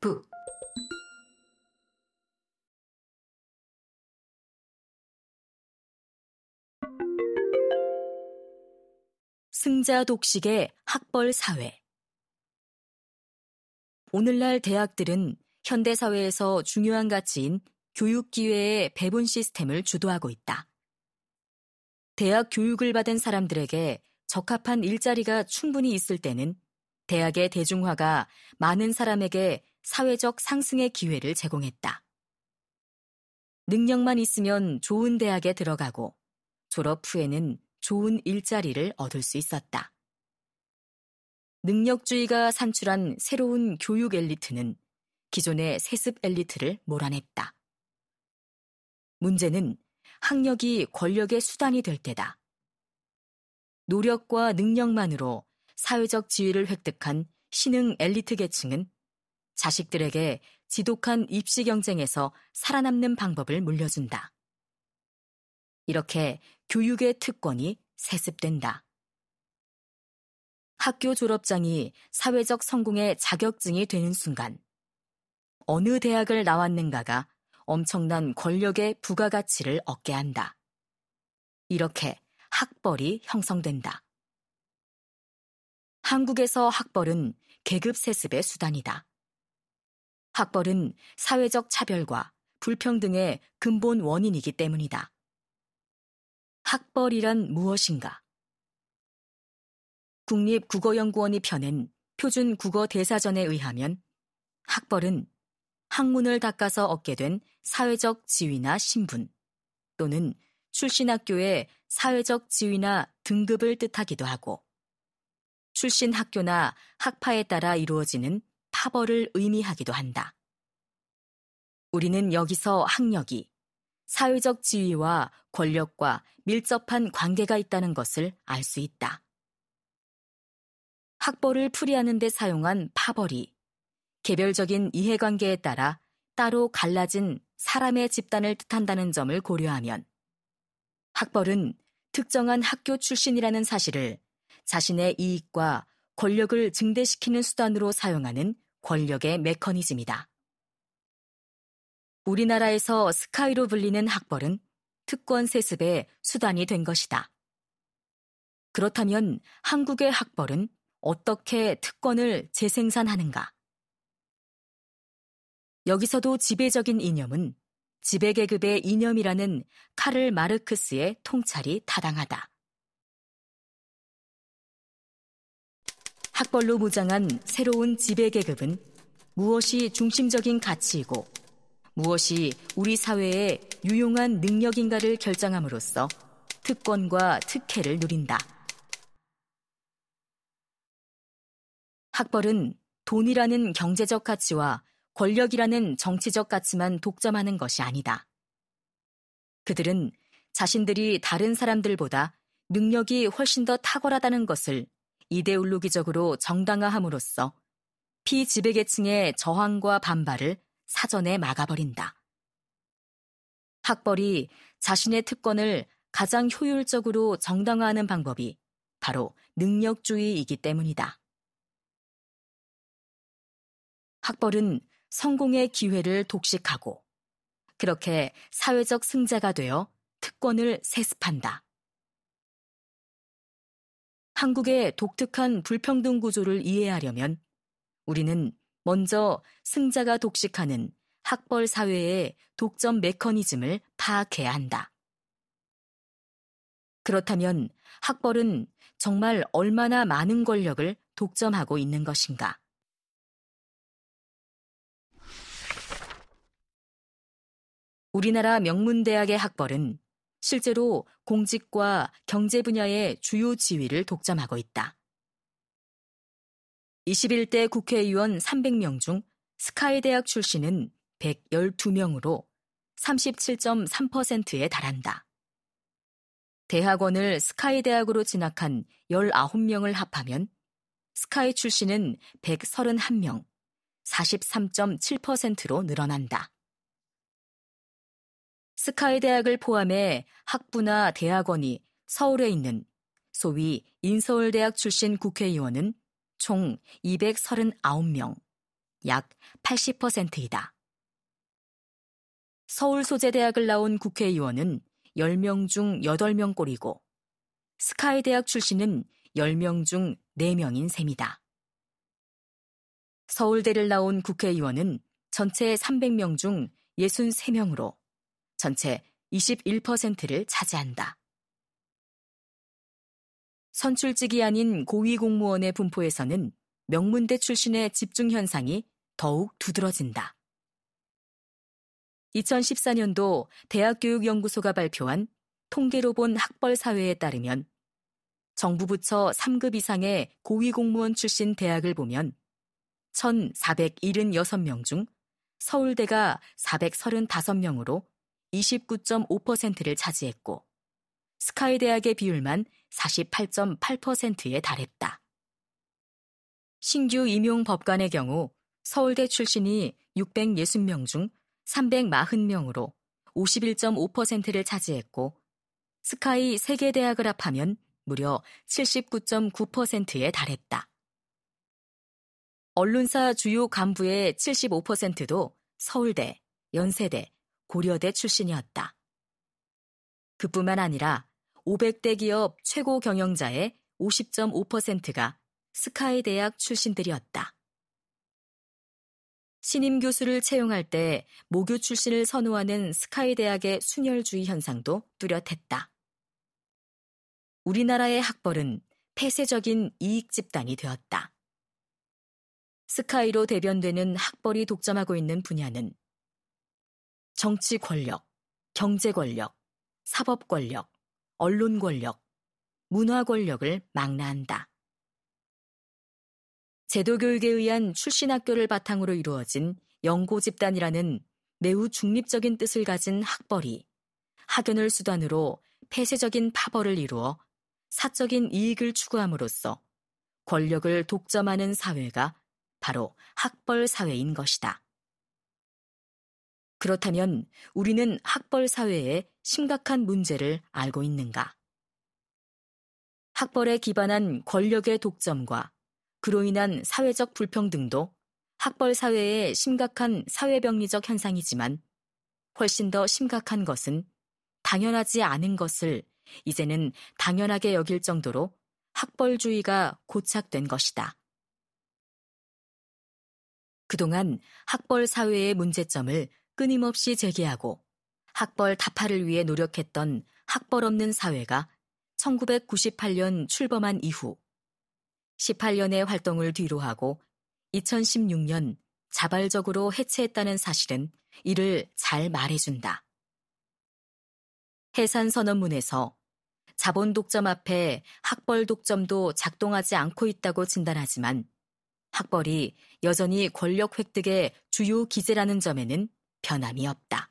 북 승자 독식의 학벌 사회 오늘날 대학들은 현대 사회에서 중요한 가치인 교육 기회의 배분 시스템을 주도하고 있다. 대학 교육을 받은 사람들에게 적합한 일자리가 충분히 있을 때는 대학의 대중화가 많은 사람에게 사회적 상승의 기회를 제공했다. 능력만 있으면 좋은 대학에 들어가고 졸업 후에는 좋은 일자리를 얻을 수 있었다. 능력주의가 산출한 새로운 교육 엘리트는 기존의 세습 엘리트를 몰아냈다. 문제는 학력이 권력의 수단이 될 때다. 노력과 능력만으로 사회적 지위를 획득한 신흥 엘리트 계층은 자식들에게 지독한 입시 경쟁에서 살아남는 방법을 물려준다. 이렇게 교육의 특권이 세습된다. 학교 졸업장이 사회적 성공의 자격증이 되는 순간 어느 대학을 나왔는가가 엄청난 권력의 부가가치를 얻게 한다. 이렇게 학벌이 형성된다. 한국에서 학벌은 계급 세습의 수단이다. 학벌은 사회적 차별과 불평등의 근본 원인이기 때문이다. 학벌이란 무엇인가? 국립국어연구원이 펴낸 표준 국어 대사전에 의하면 학벌은 학문을 닦아서 얻게 된 사회적 지위나 신분 또는 출신 학교의 사회적 지위나 등급을 뜻하기도 하고 출신 학교나 학파에 따라 이루어지는 파벌을 의미하기도 한다. 우리는 여기서 학력이 사회적 지위와 권력과 밀접한 관계가 있다는 것을 알 수 있다. 학벌을 풀이하는 데 사용한 파벌이 개별적인 이해관계에 따라 따로 갈라진 사람의 집단을 뜻한다는 점을 고려하면 학벌은 특정한 학교 출신이라는 사실을 자신의 이익과 권력을 증대시키는 수단으로 사용하는 권력의 메커니즘이다. 우리나라에서 스카이로 불리는 학벌은 특권 세습의 수단이 된 것이다. 그렇다면 한국의 학벌은 어떻게 특권을 재생산하는가? 여기서도 지배적인 이념은 지배계급의 이념이라는 카를 마르크스의 통찰이 타당하다. 학벌로 무장한 새로운 지배계급은 무엇이 중심적인 가치이고 무엇이 우리 사회의 유용한 능력인가를 결정함으로써 특권과 특혜를 누린다. 학벌은 돈이라는 경제적 가치와 권력이라는 정치적 가치만 독점하는 것이 아니다. 그들은 자신들이 다른 사람들보다 능력이 훨씬 더 탁월하다는 것을 이데올로기적으로 정당화함으로써 피지배계층의 저항과 반발을 사전에 막아버린다. 학벌이 자신의 특권을 가장 효율적으로 정당화하는 방법이 바로 능력주의이기 때문이다. 학벌은 성공의 기회를 독식하고 그렇게 사회적 승자가 되어 특권을 세습한다. 한국의 독특한 불평등 구조를 이해하려면 우리는 먼저 승자가 독식하는 학벌 사회의 독점 메커니즘을 파악해야 한다. 그렇다면 학벌은 정말 얼마나 많은 권력을 독점하고 있는 것인가? 우리나라 명문대학의 학벌은 실제로 공직과 경제 분야의 주요 지위를 독점하고 있다. 21대 국회의원 300명 중 스카이 대학 출신은 112명으로 37.3%에 달한다. 대학원을 스카이 대학으로 진학한 19명을 합하면 스카이 출신은 131명, 43.7%로 늘어난다. 스카이 대학을 포함해 학부나 대학원이 서울에 있는 소위 인서울대학 출신 국회의원은 총 239명, 약 80%이다. 서울 소재대학을 나온 국회의원은 10명 중 8명 꼴이고 스카이 대학 출신은 10명 중 4명인 셈이다. 서울대를 나온 국회의원은 전체 300명 중 63명으로 전체 21%를 차지한다. 선출직이 아닌 고위공무원의 분포에서는 명문대 출신의 집중 현상이 더욱 두드러진다. 2014년도 대학교육연구소가 발표한 통계로 본 학벌 사회에 따르면 정부 부처 3급 이상의 고위공무원 출신 대학을 보면 1,476명 중 서울대가 435명으로 29.5%를 차지했고 스카이 대학의 비율만 48.8%에 달했다. 신규 임용 법관의 경우 서울대 출신이 660명 중 340명으로 51.5%를 차지했고 스카이 세계대학을 합하면 무려 79.9%에 달했다. 언론사 주요 간부의 75%도 서울대, 연세대, 고려대 출신이었다. 그뿐만 아니라 500대 기업 최고 경영자의 50.5%가 스카이 대학 출신들이었다. 신임 교수를 채용할 때 모교 출신을 선호하는 스카이 대학의 순혈주의 현상도 뚜렷했다. 우리나라의 학벌은 폐쇄적인 이익 집단이 되었다. 스카이로 대변되는 학벌이 독점하고 있는 분야는 정치 권력, 경제 권력, 사법 권력, 언론 권력, 문화 권력을 망라한다. 제도 교육에 의한 출신 학교를 바탕으로 이루어진 영고 집단이라는 매우 중립적인 뜻을 가진 학벌이 학연을 수단으로 폐쇄적인 파벌을 이루어 사적인 이익을 추구함으로써 권력을 독점하는 사회가 바로 학벌 사회인 것이다. 그렇다면 우리는 학벌 사회의 심각한 문제를 알고 있는가? 학벌에 기반한 권력의 독점과 그로 인한 사회적 불평등도 학벌 사회의 심각한 사회병리적 현상이지만 훨씬 더 심각한 것은 당연하지 않은 것을 이제는 당연하게 여길 정도로 학벌주의가 고착된 것이다. 그동안 학벌 사회의 문제점을 끊임없이 제기하고 학벌 타파를 위해 노력했던 학벌 없는 사회가 1998년 출범한 이후 18년의 활동을 뒤로하고 2016년 자발적으로 해체했다는 사실은 이를 잘 말해준다. 해산 선언문에서 자본 독점 앞에 학벌 독점도 작동하지 않고 있다고 진단하지만 학벌이 여전히 권력 획득의 주요 기제라는 점에는 변함이 없다.